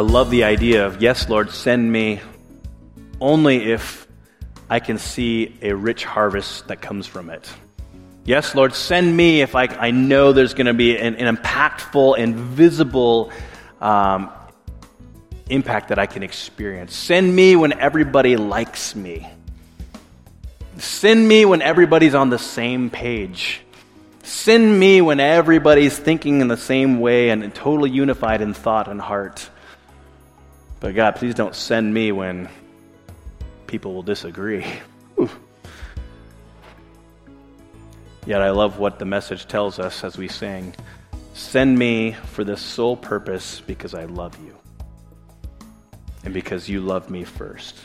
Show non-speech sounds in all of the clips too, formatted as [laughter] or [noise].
I love the idea of, yes, Lord, send me only if I can see a rich harvest that comes from it. Yes, Lord, send me if I, I know there's going to be an, an, impactful and visible um, impact that I can experience. Send me when everybody likes me. Send me when everybody's on the same page. Send me when everybody's thinking in the same way and totally unified in thought and heart. But God, please don't send me when people will disagree. Yet I love what the message tells us as we sing Send me for this sole purpose because I love you and because you love me first.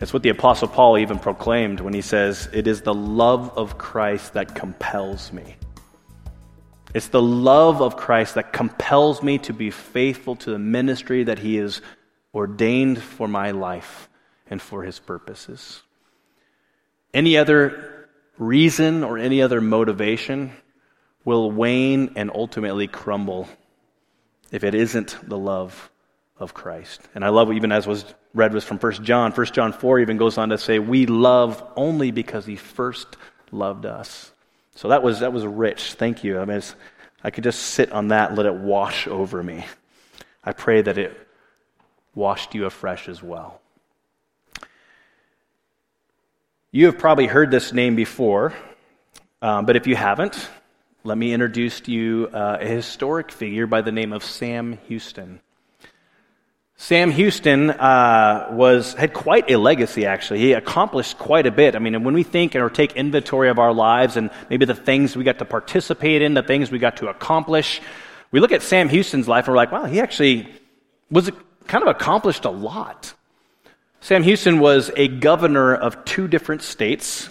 It's what the Apostle Paul even proclaimed when he says, It is the love of Christ that compels me. It's the love of Christ that compels me to be faithful to the ministry that he has ordained for my life and for his purposes. Any other reason or any other motivation will wane and ultimately crumble if it isn't the love of Christ. And I love even as was read was from 1 John. 1 John 4 even goes on to say, We love only because he first loved us. So that was that was rich. Thank you. I mean I could just sit on that and let it wash over me. I pray that it washed you afresh as well. You have probably heard this name before, um, but if you haven't, let me introduce to you uh, a historic figure by the name of Sam Houston. Sam Houston uh, was had quite a legacy. Actually, he accomplished quite a bit. I mean, when we think or take inventory of our lives and maybe the things we got to participate in, the things we got to accomplish, we look at Sam Houston's life and we're like, wow, he actually was kind of accomplished a lot. Sam Houston was a governor of two different states.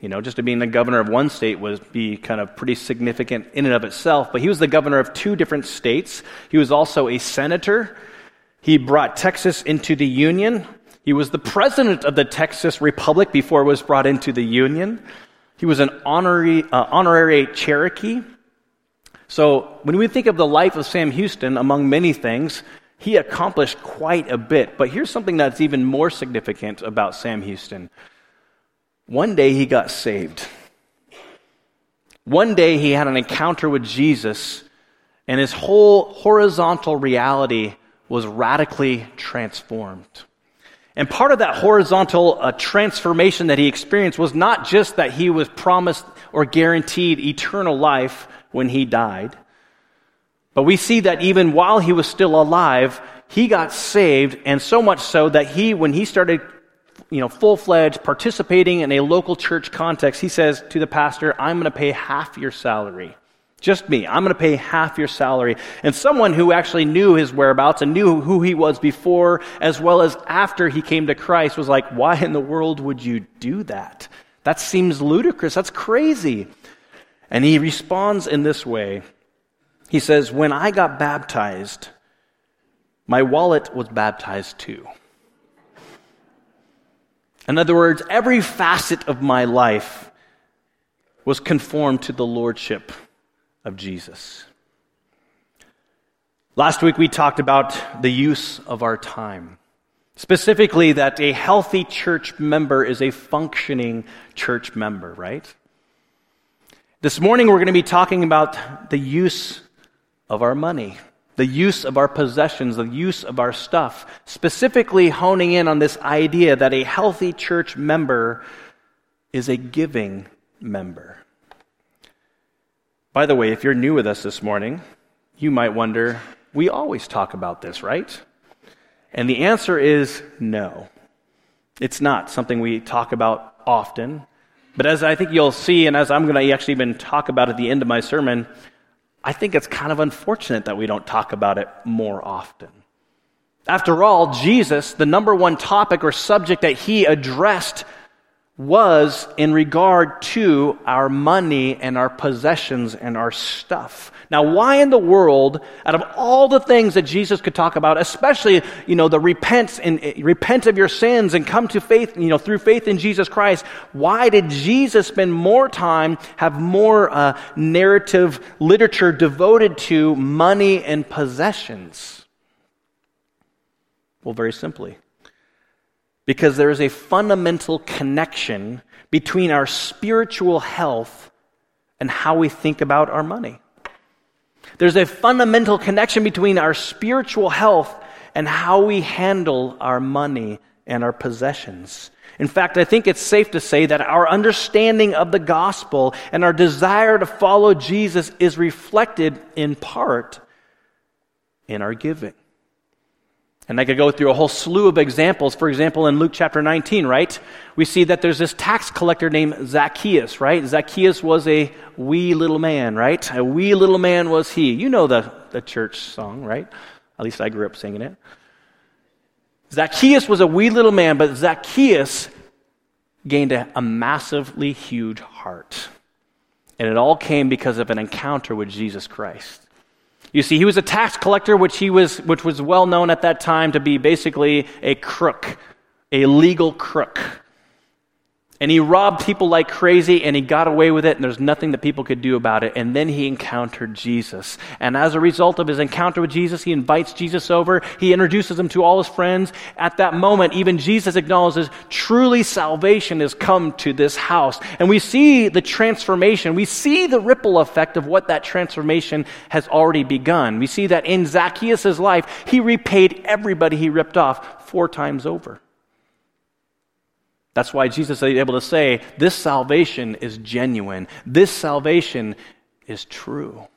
You know, just being the governor of one state would be kind of pretty significant in and of itself, but he was the governor of two different states. He was also a senator. He brought Texas into the Union. He was the president of the Texas Republic before it was brought into the Union. He was an honorary, uh, honorary Cherokee. So when we think of the life of Sam Houston, among many things, he accomplished quite a bit. But here's something that's even more significant about Sam Houston. One day he got saved. One day he had an encounter with Jesus, and his whole horizontal reality was radically transformed. And part of that horizontal uh, transformation that he experienced was not just that he was promised or guaranteed eternal life when he died, but we see that even while he was still alive, he got saved, and so much so that he, when he started, you know, full fledged participating in a local church context, he says to the pastor, I'm going to pay half your salary. Just me. I'm going to pay half your salary. And someone who actually knew his whereabouts and knew who he was before as well as after he came to Christ was like, why in the world would you do that? That seems ludicrous. That's crazy. And he responds in this way he says, When I got baptized, my wallet was baptized too. In other words, every facet of my life was conformed to the lordship of Jesus. Last week we talked about the use of our time. Specifically, that a healthy church member is a functioning church member, right? This morning we're going to be talking about the use of our money, the use of our possessions, the use of our stuff, specifically honing in on this idea that a healthy church member is a giving member. By the way, if you're new with us this morning, you might wonder, we always talk about this, right? And the answer is no. It's not something we talk about often. But as I think you'll see, and as I'm going to actually even talk about at the end of my sermon, I think it's kind of unfortunate that we don't talk about it more often. After all, Jesus, the number one topic or subject that he addressed was in regard to our money and our possessions and our stuff. Now, why in the world, out of all the things that Jesus could talk about, especially, you know, the repent and repent of your sins and come to faith, you know, through faith in Jesus Christ, why did Jesus spend more time, have more uh, narrative literature devoted to money and possessions? Well, very simply. Because there is a fundamental connection between our spiritual health and how we think about our money. There's a fundamental connection between our spiritual health and how we handle our money and our possessions. In fact, I think it's safe to say that our understanding of the gospel and our desire to follow Jesus is reflected in part in our giving. And I could go through a whole slew of examples. For example, in Luke chapter 19, right? We see that there's this tax collector named Zacchaeus, right? Zacchaeus was a wee little man, right? A wee little man was he. You know the, the church song, right? At least I grew up singing it. Zacchaeus was a wee little man, but Zacchaeus gained a, a massively huge heart. And it all came because of an encounter with Jesus Christ. You see, he was a tax collector, which, he was, which was well known at that time to be basically a crook, a legal crook. And he robbed people like crazy and he got away with it, and there's nothing that people could do about it. And then he encountered Jesus. And as a result of his encounter with Jesus, he invites Jesus over. He introduces him to all his friends. At that moment, even Jesus acknowledges truly salvation has come to this house. And we see the transformation. We see the ripple effect of what that transformation has already begun. We see that in Zacchaeus' life, he repaid everybody he ripped off four times over. That's why Jesus is able to say, This salvation is genuine. This salvation is true.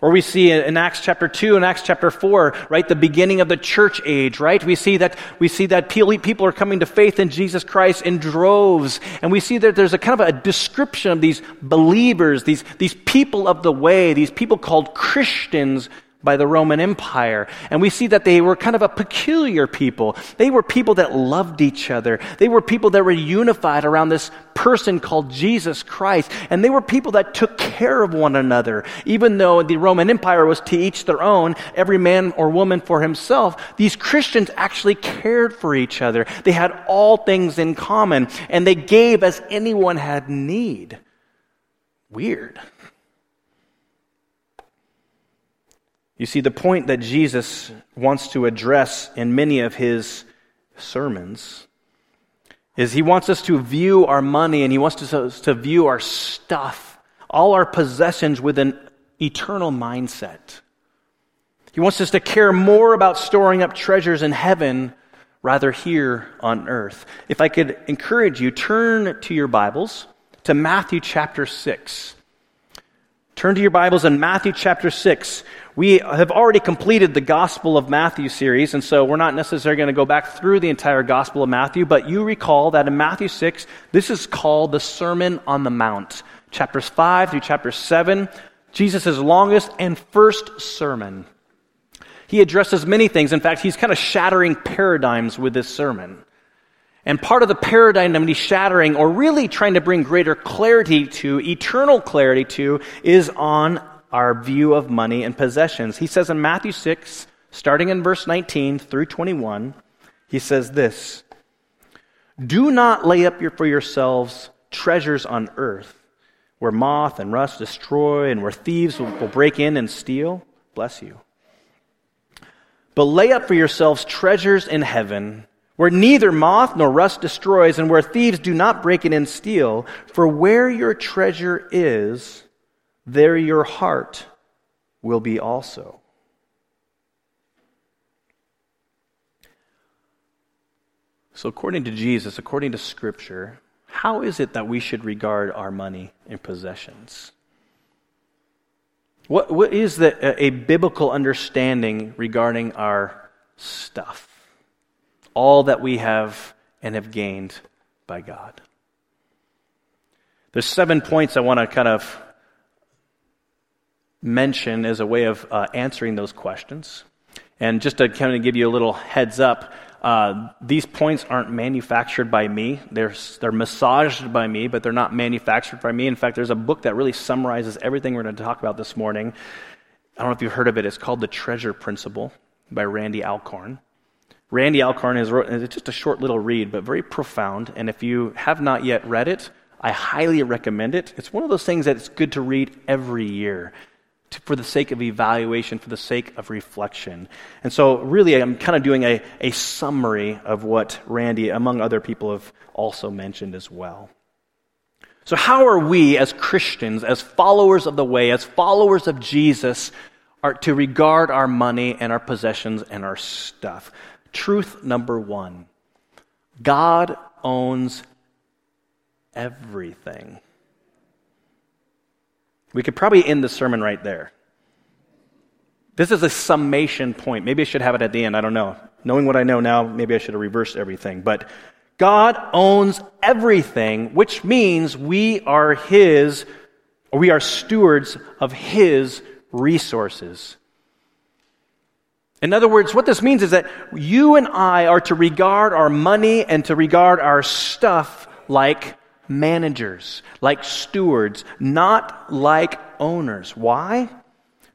Or we see in Acts chapter 2 and Acts chapter 4, right, the beginning of the church age, right? We see that, we see that people are coming to faith in Jesus Christ in droves. And we see that there's a kind of a description of these believers, these, these people of the way, these people called Christians by the Roman Empire. And we see that they were kind of a peculiar people. They were people that loved each other. They were people that were unified around this person called Jesus Christ. And they were people that took care of one another. Even though the Roman Empire was to each their own, every man or woman for himself, these Christians actually cared for each other. They had all things in common and they gave as anyone had need. Weird. You see, the point that Jesus wants to address in many of his sermons is he wants us to view our money and he wants us to view our stuff, all our possessions with an eternal mindset. He wants us to care more about storing up treasures in heaven rather here on earth. If I could encourage you, turn to your Bibles to Matthew chapter 6. Turn to your Bibles in Matthew chapter 6. We have already completed the Gospel of Matthew series, and so we're not necessarily going to go back through the entire Gospel of Matthew, but you recall that in Matthew 6, this is called the Sermon on the Mount. Chapters 5 through chapter 7, Jesus' longest and first sermon. He addresses many things. In fact, he's kind of shattering paradigms with this sermon. And part of the paradigm that he's shattering, or really trying to bring greater clarity to, eternal clarity to, is on our view of money and possessions. He says in Matthew 6, starting in verse 19 through 21, he says this Do not lay up for yourselves treasures on earth, where moth and rust destroy, and where thieves will, will break in and steal. Bless you. But lay up for yourselves treasures in heaven, where neither moth nor rust destroys, and where thieves do not break in and steal. For where your treasure is, there your heart will be also. So, according to Jesus, according to Scripture, how is it that we should regard our money and possessions? What, what is the, a, a biblical understanding regarding our stuff? All that we have and have gained by God. There's seven points I want to kind of mention as a way of uh, answering those questions. And just to kind of give you a little heads up, uh, these points aren't manufactured by me. They're, they're massaged by me, but they're not manufactured by me. In fact, there's a book that really summarizes everything we're going to talk about this morning. I don't know if you've heard of it. It's called The Treasure Principle by Randy Alcorn. Randy Alcorn has wrote, it's just a short little read, but very profound. And if you have not yet read it, I highly recommend it. It's one of those things that it's good to read every year for the sake of evaluation, for the sake of reflection. And so, really, I'm kind of doing a, a summary of what Randy, among other people, have also mentioned as well. So, how are we as Christians, as followers of the way, as followers of Jesus, are to regard our money and our possessions and our stuff? Truth number one God owns everything. We could probably end the sermon right there. This is a summation point. Maybe I should have it at the end. I don't know. Knowing what I know now, maybe I should have reversed everything. But God owns everything, which means we are His, or we are stewards of His resources. In other words, what this means is that you and I are to regard our money and to regard our stuff like managers, like stewards, not like owners. Why?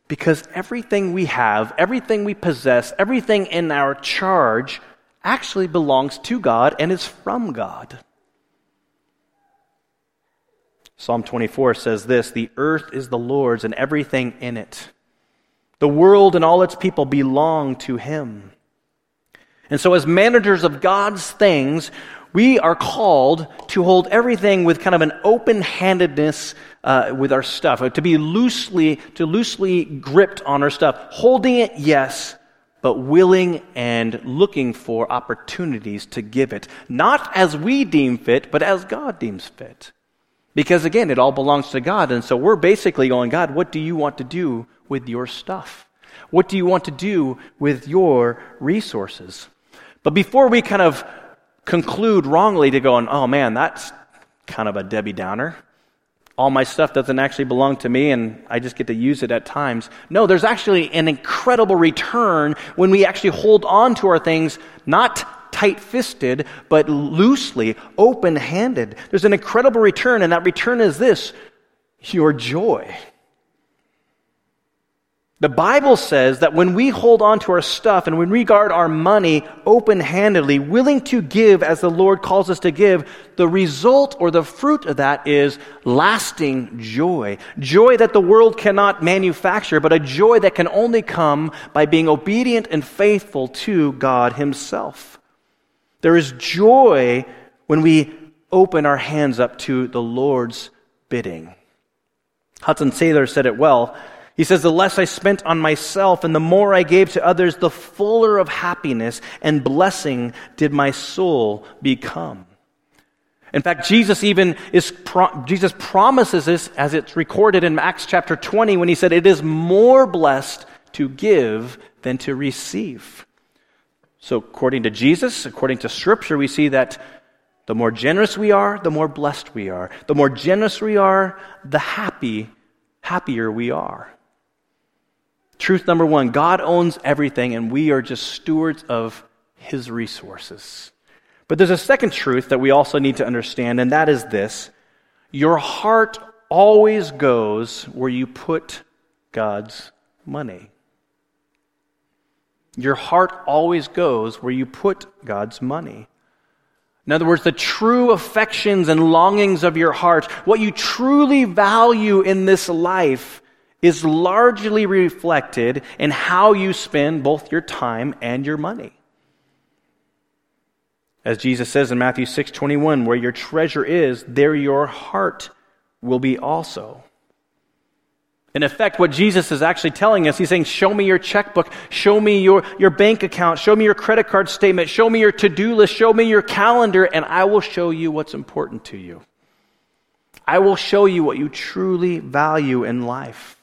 Because everything we have, everything we possess, everything in our charge actually belongs to God and is from God. Psalm 24 says this The earth is the Lord's and everything in it. The world and all its people belong to Him. And so, as managers of God's things, we are called to hold everything with kind of an open handedness uh, with our stuff, to be loosely, to loosely gripped on our stuff, holding it, yes, but willing and looking for opportunities to give it, not as we deem fit, but as God deems fit. Because again, it all belongs to God. And so we're basically going, God, what do you want to do with your stuff? What do you want to do with your resources? But before we kind of conclude wrongly to going, oh man, that's kind of a Debbie Downer. All my stuff doesn't actually belong to me and I just get to use it at times. No, there's actually an incredible return when we actually hold on to our things, not tight fisted, but loosely, open handed. There's an incredible return, and that return is this your joy. The Bible says that when we hold on to our stuff and when we guard our money open handedly, willing to give as the Lord calls us to give, the result or the fruit of that is lasting joy. Joy that the world cannot manufacture, but a joy that can only come by being obedient and faithful to God Himself. There is joy when we open our hands up to the Lord's bidding. Hudson Taylor said it well. He says, The less I spent on myself and the more I gave to others, the fuller of happiness and blessing did my soul become. In fact, Jesus even is, Jesus promises this as it's recorded in Acts chapter 20 when he said, It is more blessed to give than to receive. So, according to Jesus, according to Scripture, we see that the more generous we are, the more blessed we are. The more generous we are, the happy, happier we are. Truth number one God owns everything, and we are just stewards of his resources. But there's a second truth that we also need to understand, and that is this your heart always goes where you put God's money. Your heart always goes where you put God's money. In other words, the true affections and longings of your heart, what you truly value in this life, is largely reflected in how you spend both your time and your money. As Jesus says in Matthew 6:21, where your treasure is, there your heart will be also. In effect, what Jesus is actually telling us, he's saying, Show me your checkbook, show me your, your bank account, show me your credit card statement, show me your to do list, show me your calendar, and I will show you what's important to you. I will show you what you truly value in life.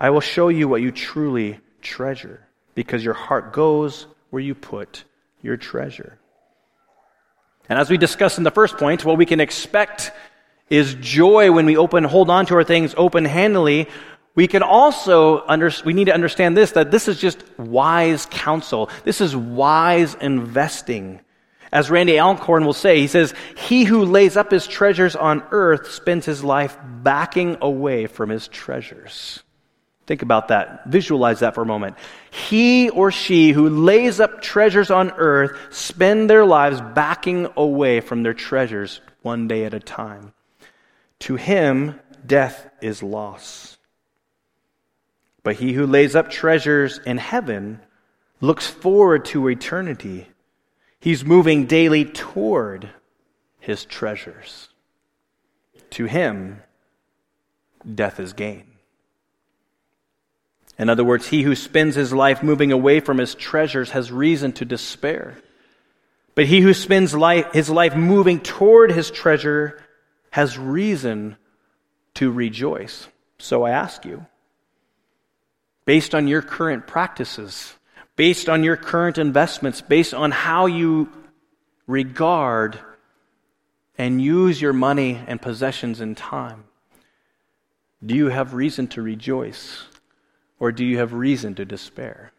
I will show you what you truly treasure, because your heart goes where you put your treasure. And as we discussed in the first point, what we can expect is joy when we open, hold on to our things open handedly. We can also under, we need to understand this that this is just wise counsel. This is wise investing. As Randy Alcorn will say, he says, He who lays up his treasures on earth spends his life backing away from his treasures. Think about that. Visualize that for a moment. He or she who lays up treasures on earth spend their lives backing away from their treasures one day at a time. To him, death is loss. But he who lays up treasures in heaven looks forward to eternity. He's moving daily toward his treasures. To him, death is gain. In other words, he who spends his life moving away from his treasures has reason to despair. But he who spends life, his life moving toward his treasure has reason to rejoice. So I ask you, based on your current practices, based on your current investments, based on how you regard and use your money and possessions and time, do you have reason to rejoice or do you have reason to despair?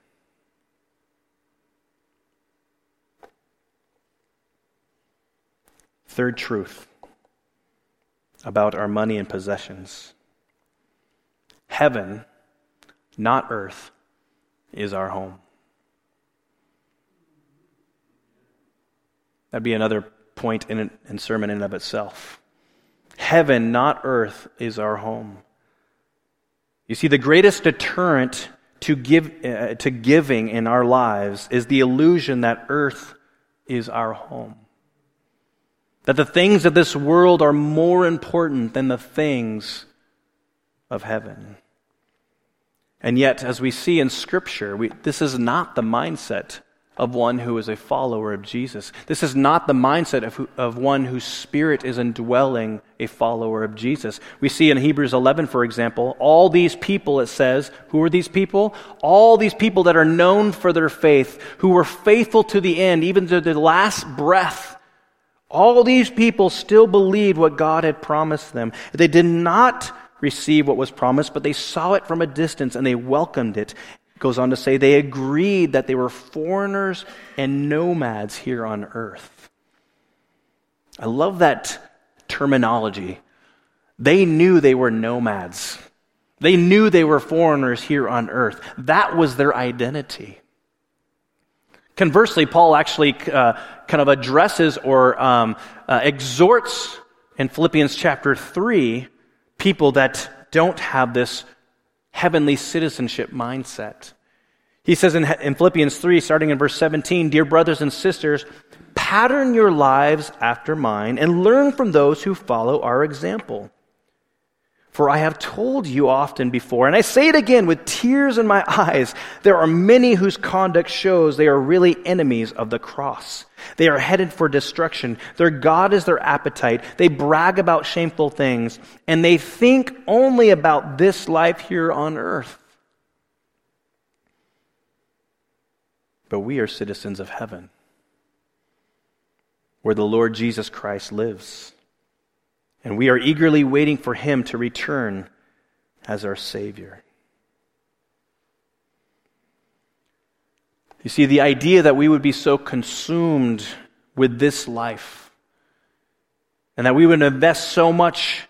Third truth about our money and possessions heaven, not earth, is our home. That'd be another point in, in sermon in and of itself. Heaven, not earth, is our home. You see, the greatest deterrent to, give, uh, to giving in our lives is the illusion that earth is our home. That the things of this world are more important than the things of heaven. And yet, as we see in Scripture, we, this is not the mindset of one who is a follower of Jesus. This is not the mindset of, of one whose spirit is indwelling a follower of Jesus. We see in Hebrews 11, for example, all these people, it says, who are these people? All these people that are known for their faith, who were faithful to the end, even to the last breath. All these people still believed what God had promised them. They did not receive what was promised, but they saw it from a distance and they welcomed it goes on to say they agreed that they were foreigners and nomads here on earth. I love that terminology. They knew they were nomads. They knew they were foreigners here on earth. That was their identity. Conversely, Paul actually uh, kind of addresses or um, uh, exhorts in Philippians chapter 3 people that don't have this heavenly citizenship mindset. He says in, in Philippians 3, starting in verse 17, Dear brothers and sisters, pattern your lives after mine and learn from those who follow our example. For I have told you often before, and I say it again with tears in my eyes, there are many whose conduct shows they are really enemies of the cross. They are headed for destruction. Their God is their appetite. They brag about shameful things, and they think only about this life here on earth. But we are citizens of heaven, where the Lord Jesus Christ lives and we are eagerly waiting for him to return as our Savior. You see, the idea that we would be so consumed with this life and that we would invest so much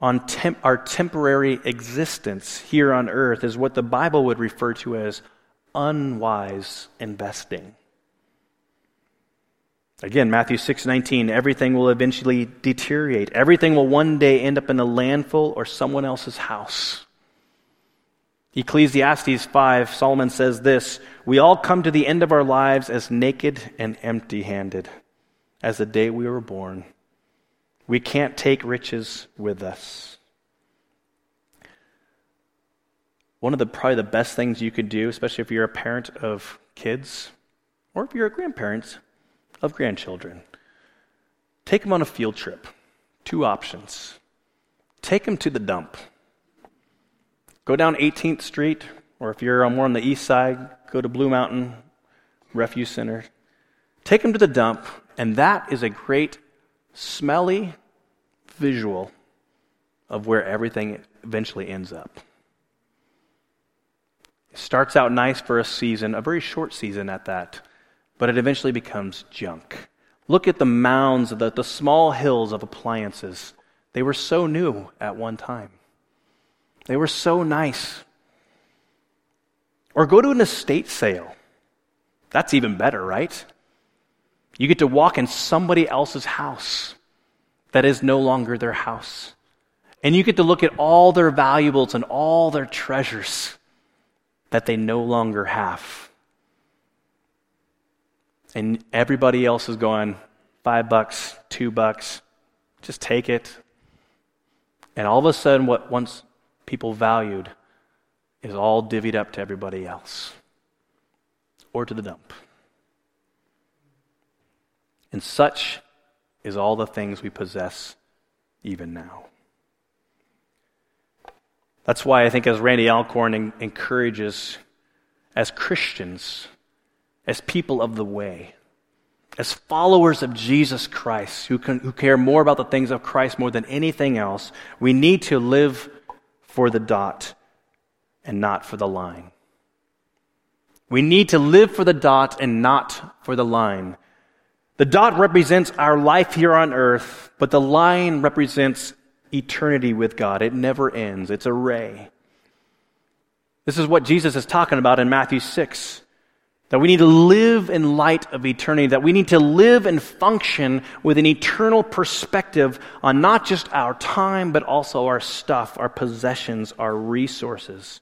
on temp- our temporary existence here on earth is what the Bible would refer to as unwise investing. Again, Matthew 6:19, everything will eventually deteriorate. Everything will one day end up in a landfill or someone else's house. Ecclesiastes 5, Solomon says this, we all come to the end of our lives as naked and empty-handed as the day we were born. We can't take riches with us. One of the probably the best things you could do, especially if you're a parent of kids or if you're a grandparent, of grandchildren. Take them on a field trip. Two options. Take them to the dump. Go down 18th Street, or if you're more on the east side, go to Blue Mountain Refuge Center. Take them to the dump, and that is a great, smelly visual of where everything eventually ends up. It starts out nice for a season, a very short season at that but it eventually becomes junk. Look at the mounds, the, the small hills of appliances. They were so new at one time. They were so nice. Or go to an estate sale. That's even better, right? You get to walk in somebody else's house that is no longer their house. And you get to look at all their valuables and all their treasures. that they no longer have. And everybody else is going, five bucks, two bucks, just take it. And all of a sudden, what once people valued is all divvied up to everybody else or to the dump. And such is all the things we possess even now. That's why I think, as Randy Alcorn encourages, as Christians, as people of the way, as followers of Jesus Christ, who, can, who care more about the things of Christ more than anything else, we need to live for the dot and not for the line. We need to live for the dot and not for the line. The dot represents our life here on earth, but the line represents eternity with God. It never ends, it's a ray. This is what Jesus is talking about in Matthew 6. That we need to live in light of eternity, that we need to live and function with an eternal perspective on not just our time, but also our stuff, our possessions, our resources.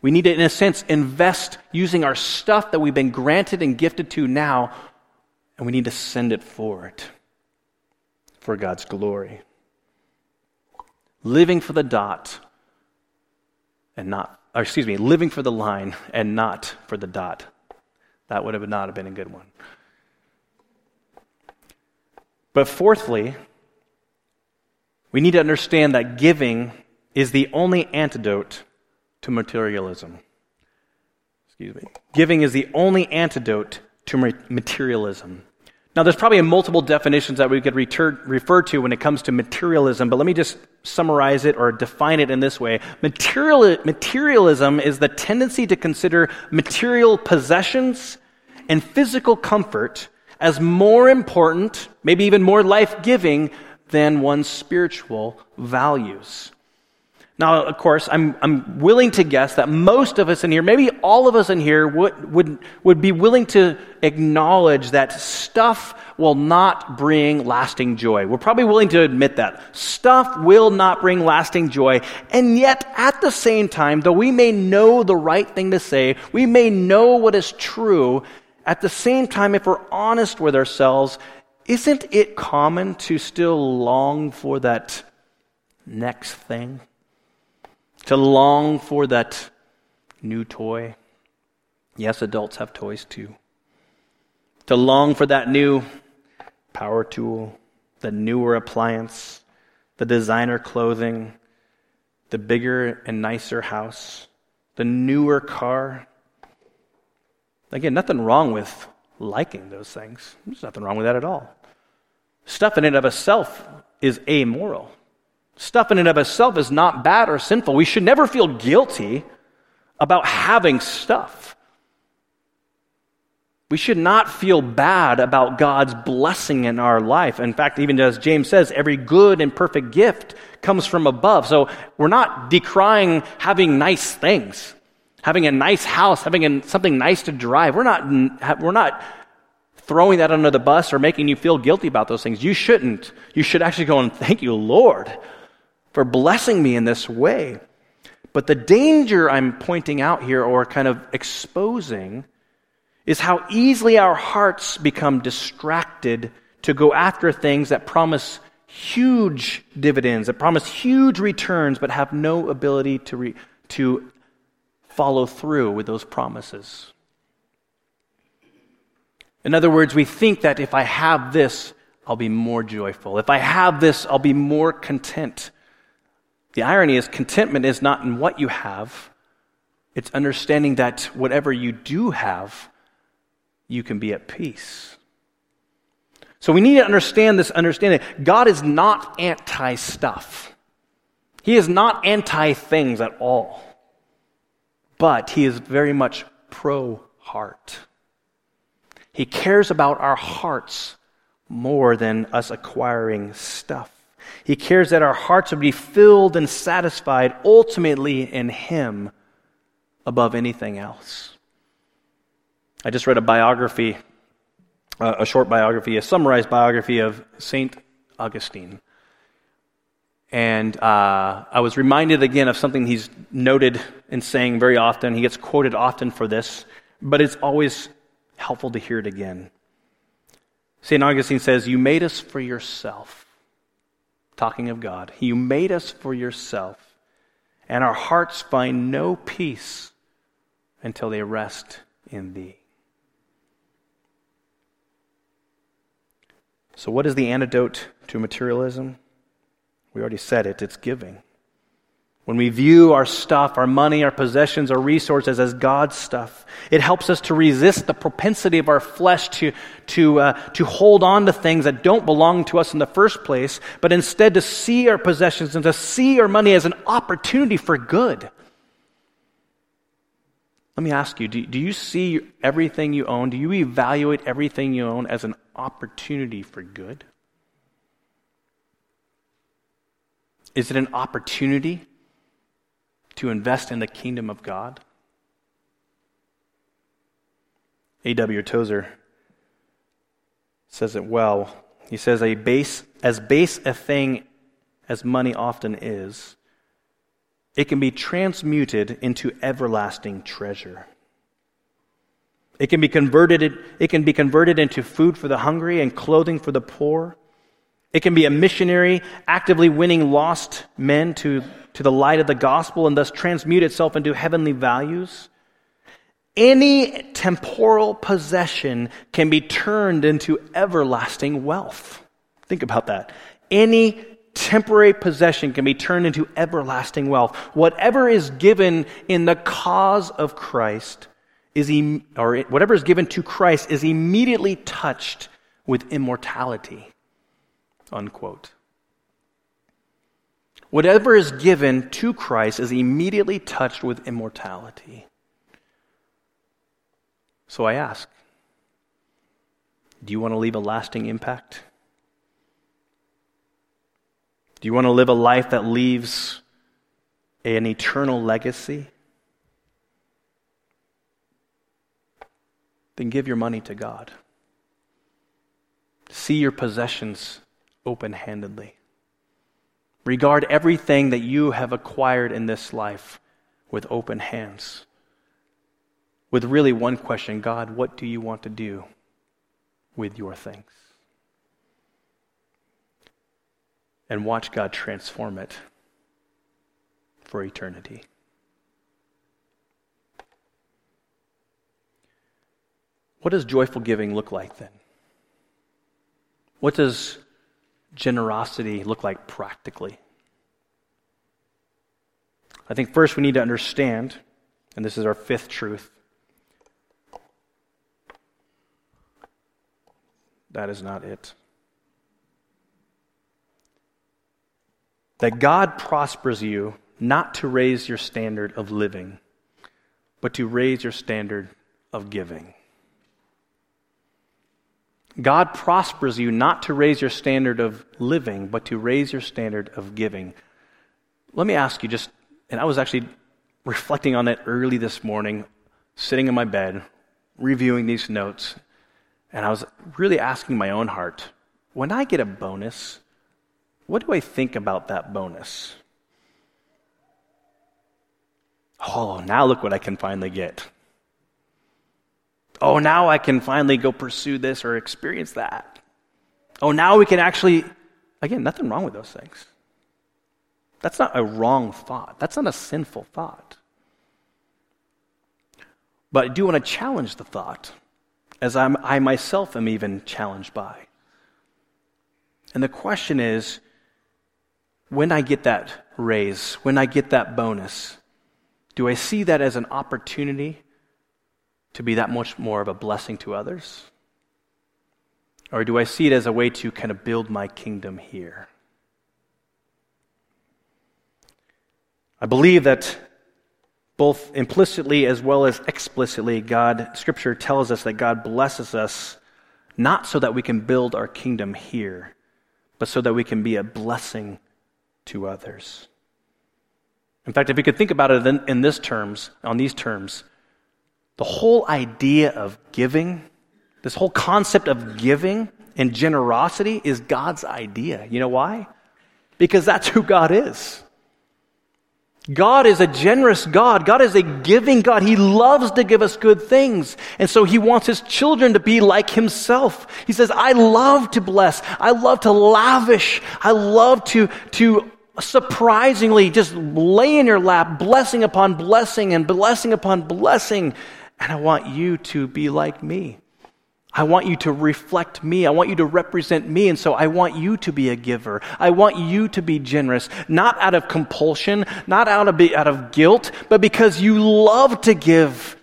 We need to, in a sense, invest using our stuff that we've been granted and gifted to now, and we need to send it forward for God's glory. Living for the dot and not, excuse me, living for the line and not for the dot. That would have not have been a good one. But fourthly, we need to understand that giving is the only antidote to materialism. Excuse me. Giving is the only antidote to materialism. Now, there's probably multiple definitions that we could retur- refer to when it comes to materialism, but let me just summarize it or define it in this way. Material- materialism is the tendency to consider material possessions and physical comfort as more important, maybe even more life giving, than one's spiritual values. Now, of course, I'm, I'm willing to guess that most of us in here, maybe all of us in here, would, would, would be willing to acknowledge that stuff will not bring lasting joy. We're probably willing to admit that. Stuff will not bring lasting joy. And yet, at the same time, though we may know the right thing to say, we may know what is true, at the same time, if we're honest with ourselves, isn't it common to still long for that next thing? To long for that new toy. Yes, adults have toys too. To long for that new power tool, the newer appliance, the designer clothing, the bigger and nicer house, the newer car. Again, nothing wrong with liking those things. There's nothing wrong with that at all. Stuff in and of itself is amoral. Stuff in and of itself is not bad or sinful. We should never feel guilty about having stuff. We should not feel bad about God's blessing in our life. In fact, even as James says, every good and perfect gift comes from above. So we're not decrying having nice things, having a nice house, having something nice to drive. We're not, we're not throwing that under the bus or making you feel guilty about those things. You shouldn't. You should actually go and thank you, Lord for blessing me in this way. But the danger I'm pointing out here, or kind of exposing, is how easily our hearts become distracted to go after things that promise huge dividends, that promise huge returns, but have no ability to, re- to follow through with those promises. In other words, we think that if I have this, I'll be more joyful. If I have this, I'll be more content. The irony is, contentment is not in what you have, it's understanding that whatever you do have, you can be at peace. So we need to understand this understanding. God is not anti stuff. He is not anti things at all. But he is very much pro heart. He cares about our hearts more than us acquiring stuff. He cares that our hearts would be filled and satisfied ultimately in Him above anything else. I just read a biography, a short biography, a summarized biography of St. Augustine. And uh, I was reminded again of something he's noted and saying very often. He gets quoted often for this, but it's always helpful to hear it again. St. Augustine says, You made us for yourself. Talking of God. You made us for yourself, and our hearts find no peace until they rest in Thee. So, what is the antidote to materialism? We already said it it's giving. When we view our stuff, our money, our possessions, our resources as God's stuff, it helps us to resist the propensity of our flesh to, to, uh, to hold on to things that don't belong to us in the first place, but instead to see our possessions and to see our money as an opportunity for good. Let me ask you do, do you see everything you own, do you evaluate everything you own as an opportunity for good? Is it an opportunity to invest in the kingdom of God? A.W. Tozer says it well. He says, a base, as base a thing as money often is, it can be transmuted into everlasting treasure. It can be converted, it can be converted into food for the hungry and clothing for the poor. It can be a missionary actively winning lost men to, to the light of the gospel and thus transmute itself into heavenly values. Any temporal possession can be turned into everlasting wealth. Think about that. Any temporary possession can be turned into everlasting wealth. Whatever is given in the cause of Christ is, or whatever is given to Christ is immediately touched with immortality. Unquote. Whatever is given to Christ is immediately touched with immortality. So I ask do you want to leave a lasting impact? Do you want to live a life that leaves an eternal legacy? Then give your money to God. See your possessions open handedly. Regard everything that you have acquired in this life with open hands. With really one question God, what do you want to do with your things? And watch God transform it for eternity. What does joyful giving look like then? What does generosity look like practically? I think first we need to understand, and this is our fifth truth. That is not it. That God prospers you not to raise your standard of living, but to raise your standard of giving. God prospers you not to raise your standard of living, but to raise your standard of giving. Let me ask you just, and I was actually reflecting on that early this morning, sitting in my bed, reviewing these notes, and I was really asking my own heart when I get a bonus, what do I think about that bonus? Oh, now look what I can finally get oh, now I can finally go pursue this or experience that. Oh, now we can actually, again, nothing wrong with those things. That's not a wrong thought. That's not a sinful thought. But I do want to challenge the thought, as I'm, I myself am even challenged by. And the question is when I get that raise, when I get that bonus, do I see that as an opportunity to be that much more of a blessing to others? Or do I see it as a way to kind of build my kingdom here? I believe that both implicitly as well as explicitly, God, Scripture tells us that God blesses us not so that we can build our kingdom here, but so that we can be a blessing to others. In fact, if you could think about it in, in this terms, on these terms, the whole idea of giving, this whole concept of giving and generosity is God's idea. You know why? because that's who God is. God is a generous God. God is a giving God. He loves to give us good things. And so he wants his children to be like himself. He says, I love to bless. I love to lavish. I love to, to surprisingly just lay in your lap, blessing upon blessing and blessing upon blessing. And I want you to be like me. I want you to reflect me. I want you to represent me. And so I want you to be a giver. I want you to be generous, not out of compulsion, not out of, out of guilt, but because you love to give.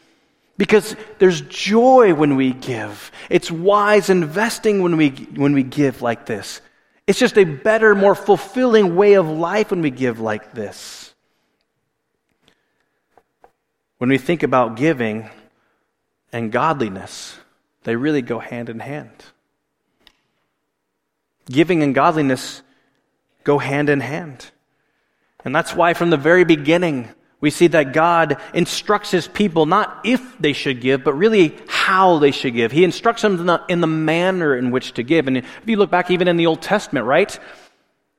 Because there's joy when we give. It's wise investing when we, when we give like this. It's just a better, more fulfilling way of life when we give like this. When we think about giving and godliness, they really go hand in hand. Giving and godliness go hand in hand. And that's why from the very beginning, we see that God instructs his people not if they should give, but really how they should give. He instructs them in the, in the manner in which to give. And if you look back even in the Old Testament, right?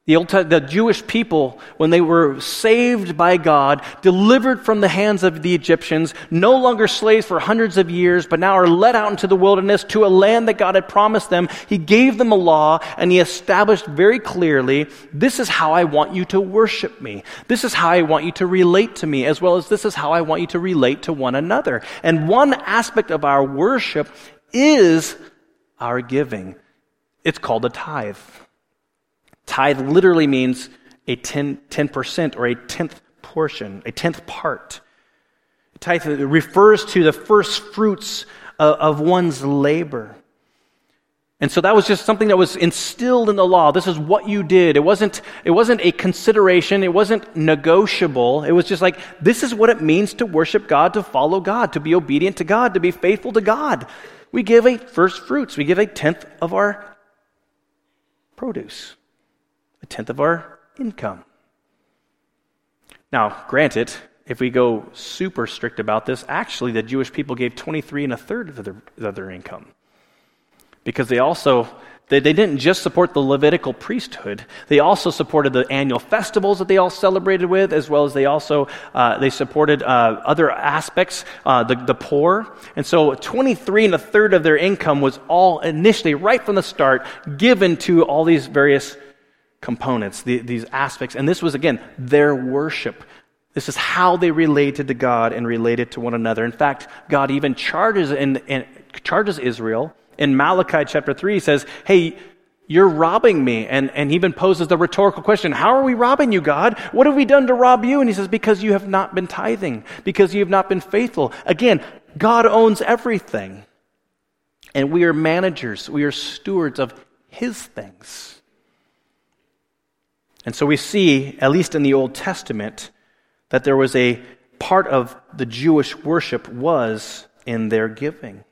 The, Old, the Jewish people, when they were saved by God, delivered from the hands of the Egyptians, no longer slaves for hundreds of years, but now are led out into the wilderness to a land that God had promised them. He gave them a law and he established very clearly, this is how I want you to worship me. This is how I want you to relate to me, as well as this is how I want you to relate to one another. And one aspect of our worship is our giving. It's called a tithe. Tithe literally means a 10, 10% or a tenth portion, a tenth part. Tithe refers to the first fruits of, of one's labor. And so that was just something that was instilled in the law. This is what you did. It wasn't, it wasn't a consideration. It wasn't negotiable. It was just like, this is what it means to worship God, to follow God, to be obedient to God, to be faithful to God. We give a first fruits. We give a tenth of our produce a tenth of our income. Now, granted, if we go super strict about this, actually the Jewish people gave 23 and a third of their, of their income. Because they also, they, they didn't just support the Levitical priesthood, they also supported the annual festivals that they all celebrated with, as well as they also, uh, they supported uh, other aspects, uh, the, the poor. And so 23 and a third of their income was all initially, right from the start, given to all these various components, the, these aspects. And this was, again, their worship. This is how they related to God and related to one another. In fact, God even charges, in, in, charges Israel. In Malachi chapter 3, he says, Hey, you're robbing me. And, and he even poses the rhetorical question How are we robbing you, God? What have we done to rob you? And he says, Because you have not been tithing, because you have not been faithful. Again, God owns everything. And we are managers, we are stewards of his things. And so we see, at least in the Old Testament, that there was a part of the Jewish worship was in their giving.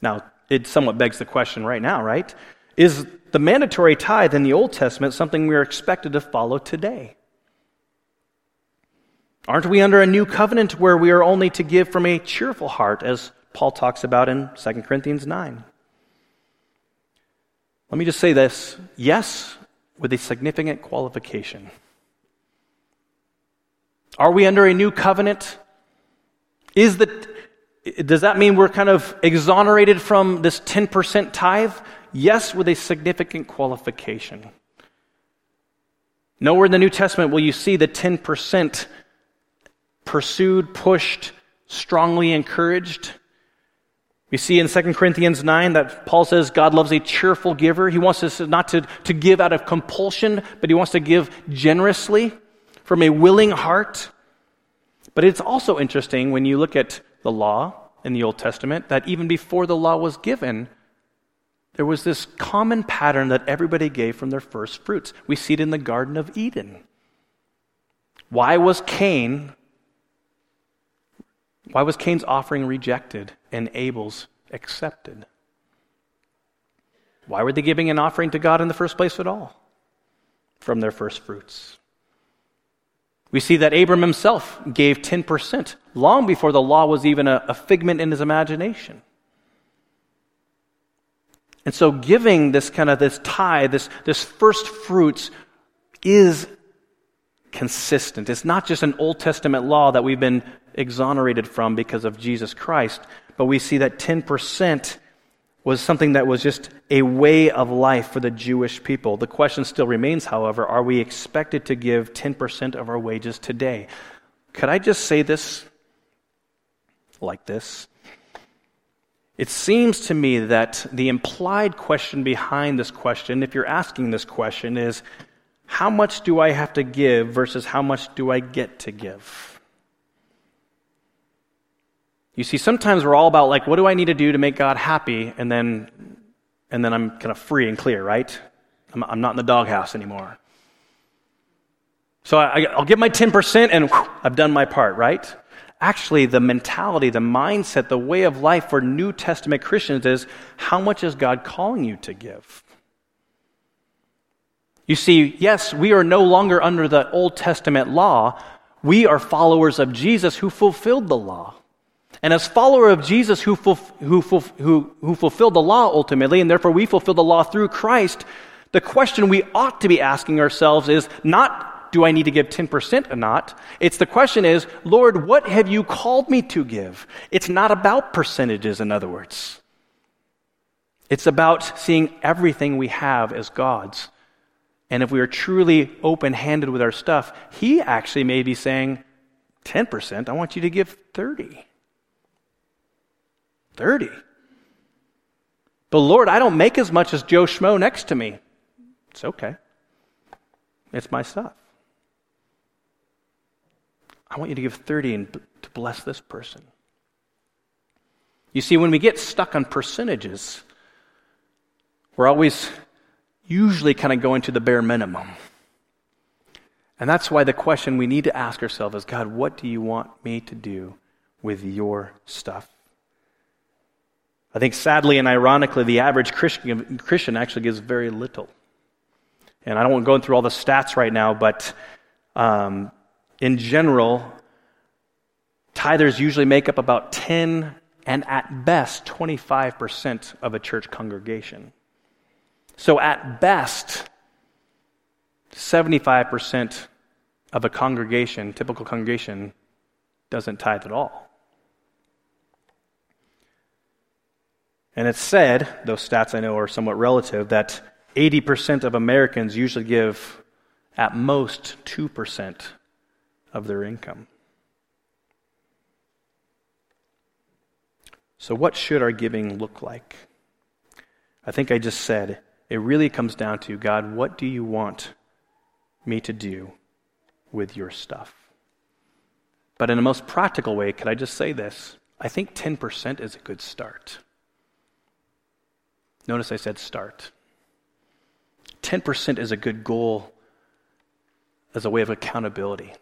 Now, it somewhat begs the question right now, right? Is the mandatory tithe in the Old Testament something we are expected to follow today? Aren't we under a new covenant where we are only to give from a cheerful heart, as Paul talks about in 2 Corinthians 9? Let me just say this yes, with a significant qualification. Are we under a new covenant? Is the, does that mean we're kind of exonerated from this 10% tithe? Yes, with a significant qualification. Nowhere in the New Testament will you see the 10% pursued, pushed, strongly encouraged. We see in 2 Corinthians 9 that Paul says God loves a cheerful giver. He wants us not to, to give out of compulsion, but he wants to give generously from a willing heart. But it's also interesting when you look at the law in the Old Testament that even before the law was given, there was this common pattern that everybody gave from their first fruits. We see it in the Garden of Eden. Why was Cain why was Cain's offering rejected and Abel's accepted? Why were they giving an offering to God in the first place at all? From their first fruits. We see that Abram himself gave 10% long before the law was even a, a figment in his imagination. And so giving this kind of this tithe, this, this first fruits, is consistent. It's not just an Old Testament law that we've been exonerated from because of Jesus Christ, but we see that 10% was something that was just a way of life for the Jewish people. The question still remains, however, are we expected to give 10% of our wages today? Could I just say this like this? It seems to me that the implied question behind this question, if you're asking this question, is how much do I have to give versus how much do I get to give? You see, sometimes we're all about like, what do I need to do to make God happy? And then, and then I'm kind of free and clear, right? I'm, I'm not in the doghouse anymore. So I, will give my 10% and whew, I've done my part, right? Actually, the mentality, the mindset, the way of life for New Testament Christians is how much is God calling you to give? You see, yes, we are no longer under the Old Testament law. We are followers of Jesus who fulfilled the law. And as follower of Jesus who, who, who, who fulfilled the law ultimately, and therefore we fulfill the law through Christ, the question we ought to be asking ourselves is not, do I need to give 10% or not? It's the question is, Lord, what have you called me to give? It's not about percentages, in other words. It's about seeing everything we have as God's and if we are truly open handed with our stuff, he actually may be saying, 10%, I want you to give 30. 30. But Lord, I don't make as much as Joe Schmo next to me. It's okay. It's my stuff. I want you to give 30 and to bless this person. You see, when we get stuck on percentages, we're always usually kind of going to the bare minimum. And that's why the question we need to ask ourselves is God, what do you want me to do with your stuff? I think sadly and ironically, the average Christian, actually gives very little. And I don't want to go through all the stats right now, but um, in general, tithers usually make up about 10 and at best 25% of a church congregation. So, at best, 75% of a congregation, typical congregation, doesn't tithe at all. And it's said, those stats I know are somewhat relative, that 80% of Americans usually give at most 2% of their income. So, what should our giving look like? I think I just said it really comes down to God, what do you want me to do with your stuff? But in a most practical way, could I just say this? I think 10% is a good start. Notice I said start. 10% is a good goal as a way of accountability.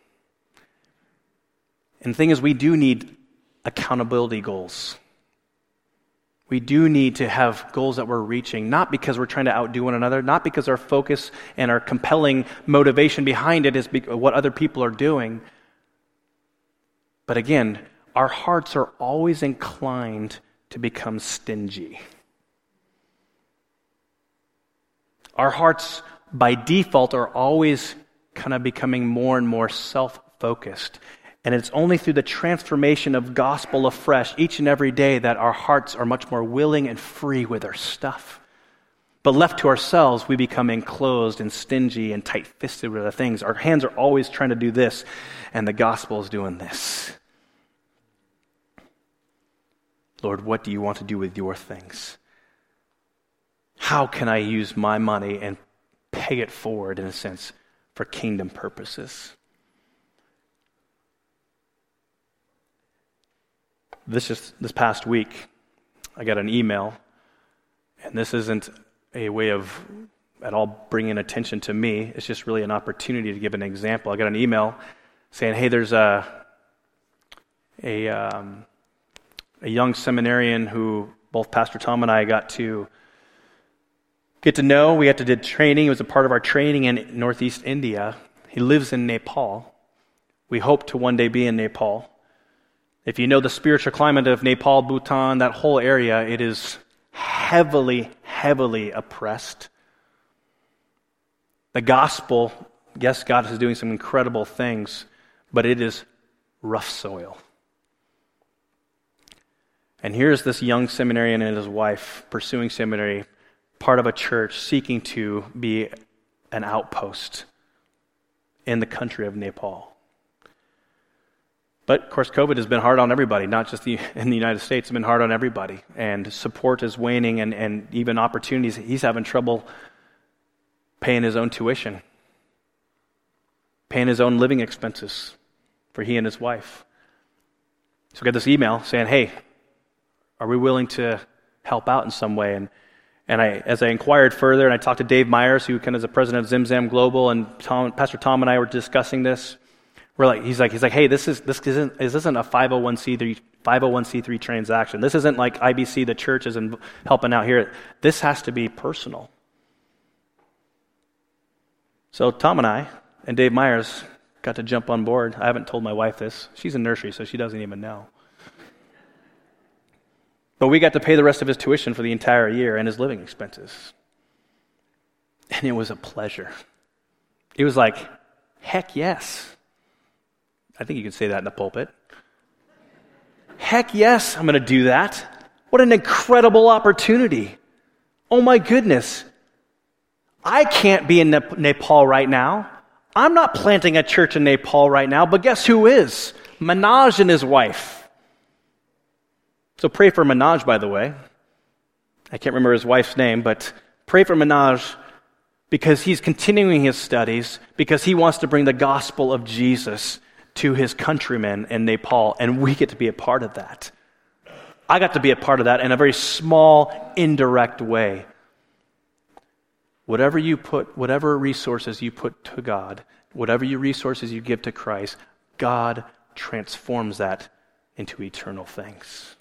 And the thing is, we do need accountability goals. We do need to have goals that we're reaching, not because we're trying to outdo one another, not because our focus and our compelling motivation behind it is what other people are doing. But again, our hearts are always inclined to become stingy. Our hearts, by default, are always kind of becoming more and more self focused. And it's only through the transformation of gospel afresh each and every day that our hearts are much more willing and free with our stuff. But left to ourselves, we become enclosed and stingy and tight fisted with our things. Our hands are always trying to do this, and the gospel is doing this. Lord, what do you want to do with your things? How can I use my money and pay it forward, in a sense, for kingdom purposes? This just this past week, I got an email, and this isn't a way of at all bringing attention to me. It's just really an opportunity to give an example. I got an email saying, "Hey, there's a a um, a young seminarian who both Pastor Tom and I got to get to know. We had to do training. It was a part of our training in Northeast India. He lives in Nepal. We hope to one day be in Nepal. If you know the spiritual climate of Nepal, Bhutan, that whole area, it is heavily, heavily oppressed. The gospel Yes, God is doing some incredible things, but it is rough soil. And here's this young seminarian and his wife pursuing seminary, part of a church seeking to be an outpost in the country of Nepal. But of course, COVID has been hard on everybody, not just the, in the United States. It's been hard on everybody. And support is waning, and, and even opportunities. He's having trouble paying his own tuition, paying his own living expenses for he and his wife. So we this email saying, hey, are we willing to help out in some way? And, and I, as I inquired further, and I talked to Dave Myers, who kind of is the president of Zimzam Global, and Tom, Pastor Tom and I were discussing this. We're like, he's like, he's like, hey, this is this isn't this isn't a 501c3 501c3 transaction. This isn't like IBC, the church is in, helping out here. This has to be personal. So Tom and I and Dave Myers got to jump on board. I haven't told my wife this. She's in nursery, so she doesn't even know. But we got to pay the rest of his tuition for the entire year and his living expenses. And it was a pleasure. It was like, heck yes. I think you could say that in the pulpit. Heck yes, I'm going to do that. What an incredible opportunity. Oh my goodness. I can't be in Nepal right now. I'm not planting a church in Nepal right now, but guess who is? Manoj and his wife. So pray for Manoj, by the way. I can't remember his wife's name, but pray for Manoj because he's continuing his studies, because he wants to bring the gospel of Jesus to his countrymen in Nepal, and we get to be a part of that. I got to be a part of that in a very small, indirect way. Whatever you put, whatever resources you put to God, whatever resources you give to Christ, God transforms that into eternal things.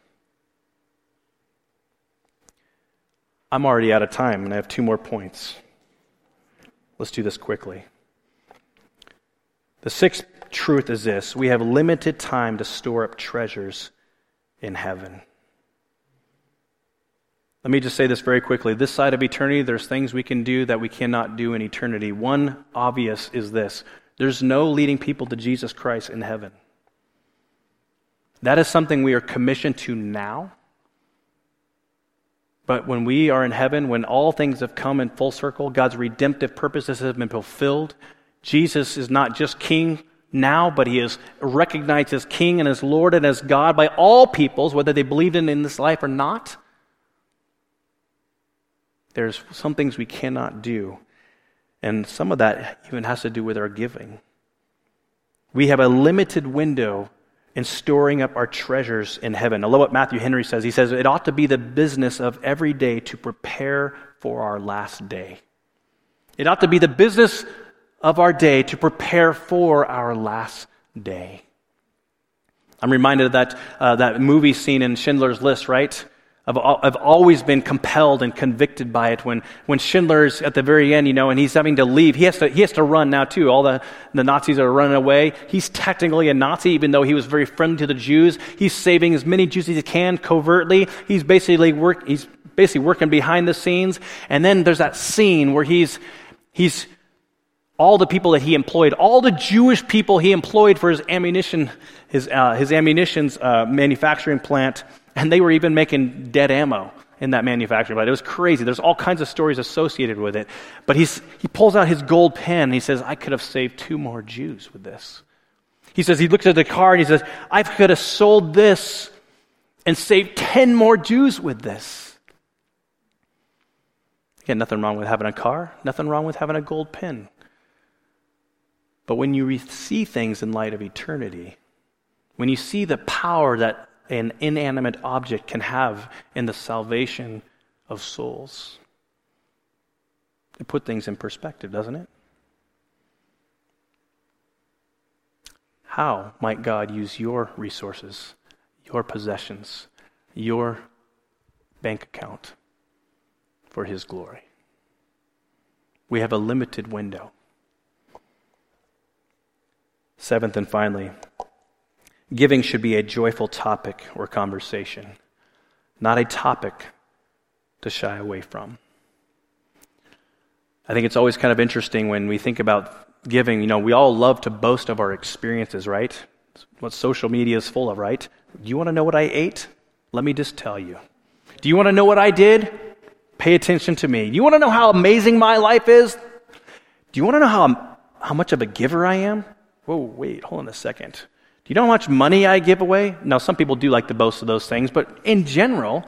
I'm already out of time, and I have two more points. Let's do this quickly. The sixth truth is this we have limited time to store up treasures in heaven. Let me just say this very quickly. This side of eternity, there's things we can do that we cannot do in eternity. One obvious is this there's no leading people to Jesus Christ in heaven. That is something we are commissioned to now. But when we are in heaven, when all things have come in full circle, God's redemptive purposes have been fulfilled. Jesus is not just king now, but he is recognized as king and as Lord and as God by all peoples, whether they believed in in this life or not. There's some things we cannot do. And some of that even has to do with our giving. We have a limited window in storing up our treasures in heaven. I love what Matthew Henry says. He says, It ought to be the business of every day to prepare for our last day. It ought to be the business of our day to prepare for our last day. I'm reminded of that, uh, that movie scene in Schindler's List, right? I've, I've always been compelled and convicted by it. When, when Schindler's at the very end, you know, and he's having to leave, he has to, he has to run now too. All the, the Nazis are running away. He's technically a Nazi, even though he was very friendly to the Jews. He's saving as many Jews as he can covertly. He's basically work, he's basically working behind the scenes. And then there's that scene where he's, he's, all the people that he employed, all the Jewish people he employed for his ammunition, his, uh, his ammunitions uh, manufacturing plant, and they were even making dead ammo in that manufacturing plant. It was crazy. There's all kinds of stories associated with it. But he's, he pulls out his gold pen and he says, I could have saved two more Jews with this. He says, he looks at the car and he says, I could have sold this and saved 10 more Jews with this. Again, nothing wrong with having a car, nothing wrong with having a gold pen. But when you see things in light of eternity, when you see the power that an inanimate object can have in the salvation of souls. It put things in perspective, doesn't it? How might God use your resources, your possessions, your bank account for His glory? We have a limited window. Seventh and finally, Giving should be a joyful topic or conversation, not a topic to shy away from. I think it's always kind of interesting when we think about giving, you know, we all love to boast of our experiences, right? what social media is full of, right? Do you want to know what I ate? Let me just tell you. Do you want to know what I did? Pay attention to me. Do you want to know how amazing my life is? Do you want to know how, how much of a giver I am? Whoa, wait, hold on a second. Do you know how much money I give away? Now, some people do like to boast of those things, but in general,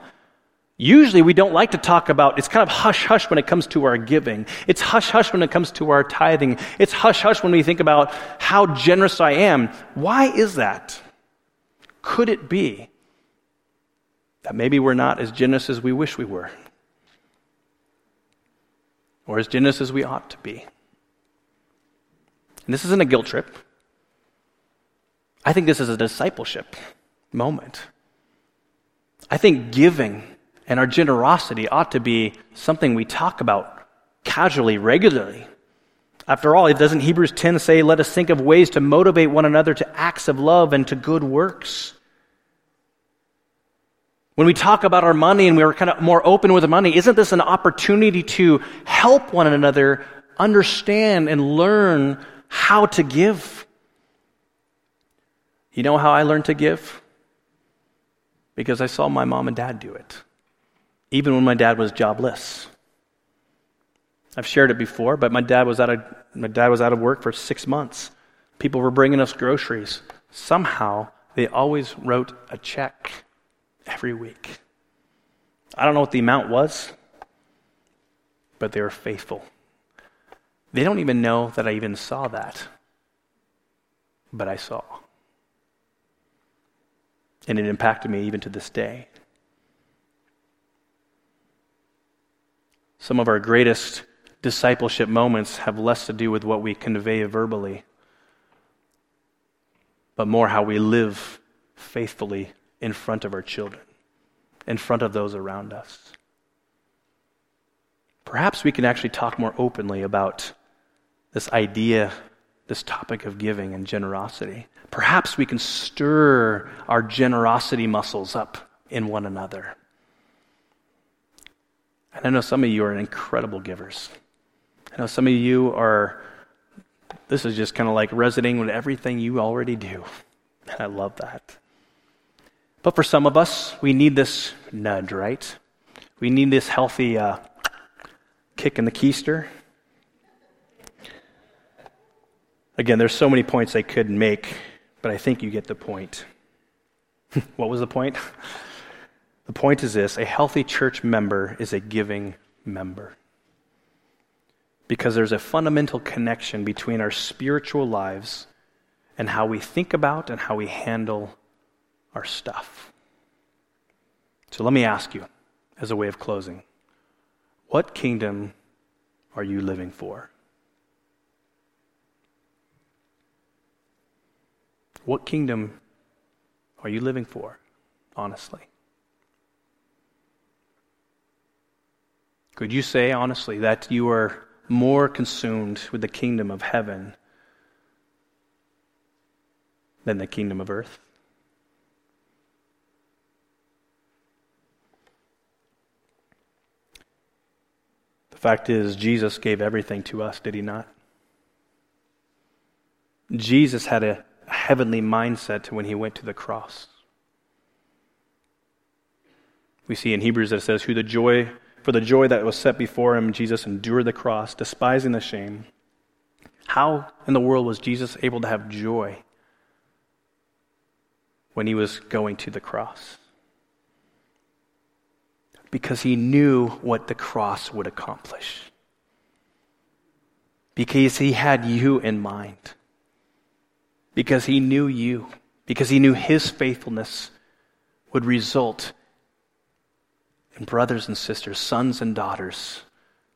Usually, we don't like to talk about, it's kind of hush hush when it comes to our giving. It's hush hush when it comes to our tithing. It's hush hush when we think about how generous I am. Why is that? Could it be that maybe we're not as generous as we wish we were? Or as generous as we ought to be? And this isn't a guilt trip. I think this is a discipleship moment. I think giving and our generosity ought to be something we talk about casually, regularly. After all, doesn't Hebrews 10 say, let us think of ways to motivate one another to acts of love and to good works? When we talk about our money and we're kind of more open with the money, isn't this an opportunity to help one another understand and learn how to give? You know how I learned to give? Because I saw my mom and dad do it even when my dad was jobless. I've shared it before, but my dad was out of, my dad was out of work for six months. People were bringing us groceries. Somehow, they always wrote a check every week. I don't know what the amount was, but they were faithful. They don't even know that I even saw that, but I saw. And it impacted me even to this day. Some of our greatest discipleship moments have less to do with what we convey verbally, but more how we live faithfully in front of our children, in front of those around us. Perhaps we can actually talk more openly about this idea, this topic of giving and generosity. Perhaps we can stir our generosity muscles up in one another. And I know some of you are incredible givers. I know some of you are, this is just kind of like resonating with everything you already do. And I love that. But for some of us, we need this nudge, right? We need this healthy uh, kick in the keister. Again, there's so many points I could make, but I think you get the point. [laughs] what was the point? [laughs] The point is this a healthy church member is a giving member. Because there's a fundamental connection between our spiritual lives and how we think about and how we handle our stuff. So let me ask you, as a way of closing, what kingdom are you living for? What kingdom are you living for, honestly? Could you say honestly that you are more consumed with the kingdom of heaven than the kingdom of earth? The fact is, Jesus gave everything to us, did he not? Jesus had a heavenly mindset to when he went to the cross. We see in Hebrews that it says, Who the joy for the joy that was set before him, Jesus endured the cross, despising the shame. How in the world was Jesus able to have joy when he was going to the cross? Because he knew what the cross would accomplish. Because he had you in mind. Because he knew you. Because he knew his faithfulness would result in brothers and sisters, sons and daughters,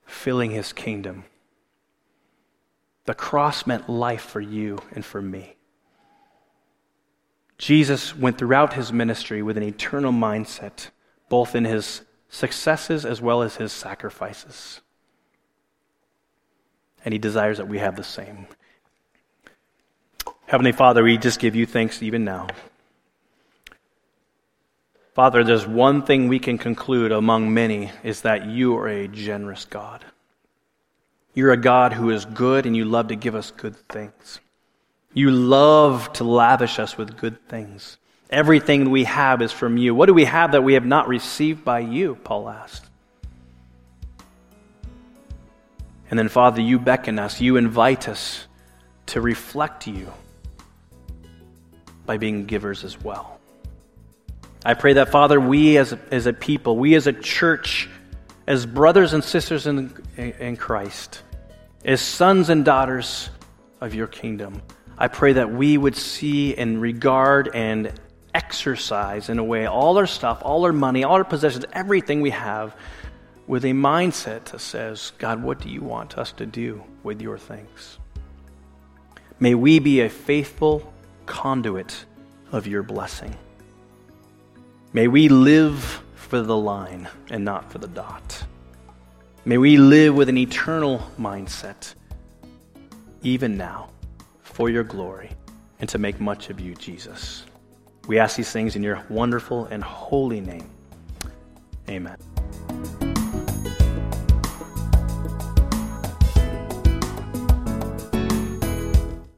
filling his kingdom. The cross meant life for you and for me. Jesus went throughout his ministry with an eternal mindset, both in his successes as well as his sacrifices. And he desires that we have the same. Heavenly Father, we just give you thanks even now. Father, there's one thing we can conclude among many is that you are a generous God. You're a God who is good and you love to give us good things. You love to lavish us with good things. Everything we have is from you. What do we have that we have not received by you? Paul asked. And then, Father, you beckon us, you invite us to reflect you by being givers as well. I pray that, Father, we as a, as a people, we as a church, as brothers and sisters in, in Christ, as sons and daughters of your kingdom, I pray that we would see and regard and exercise in a way all our stuff, all our money, all our possessions, everything we have with a mindset that says, God, what do you want us to do with your things? May we be a faithful conduit of your blessing. May we live for the line and not for the dot. May we live with an eternal mindset, even now, for your glory and to make much of you, Jesus. We ask these things in your wonderful and holy name. Amen.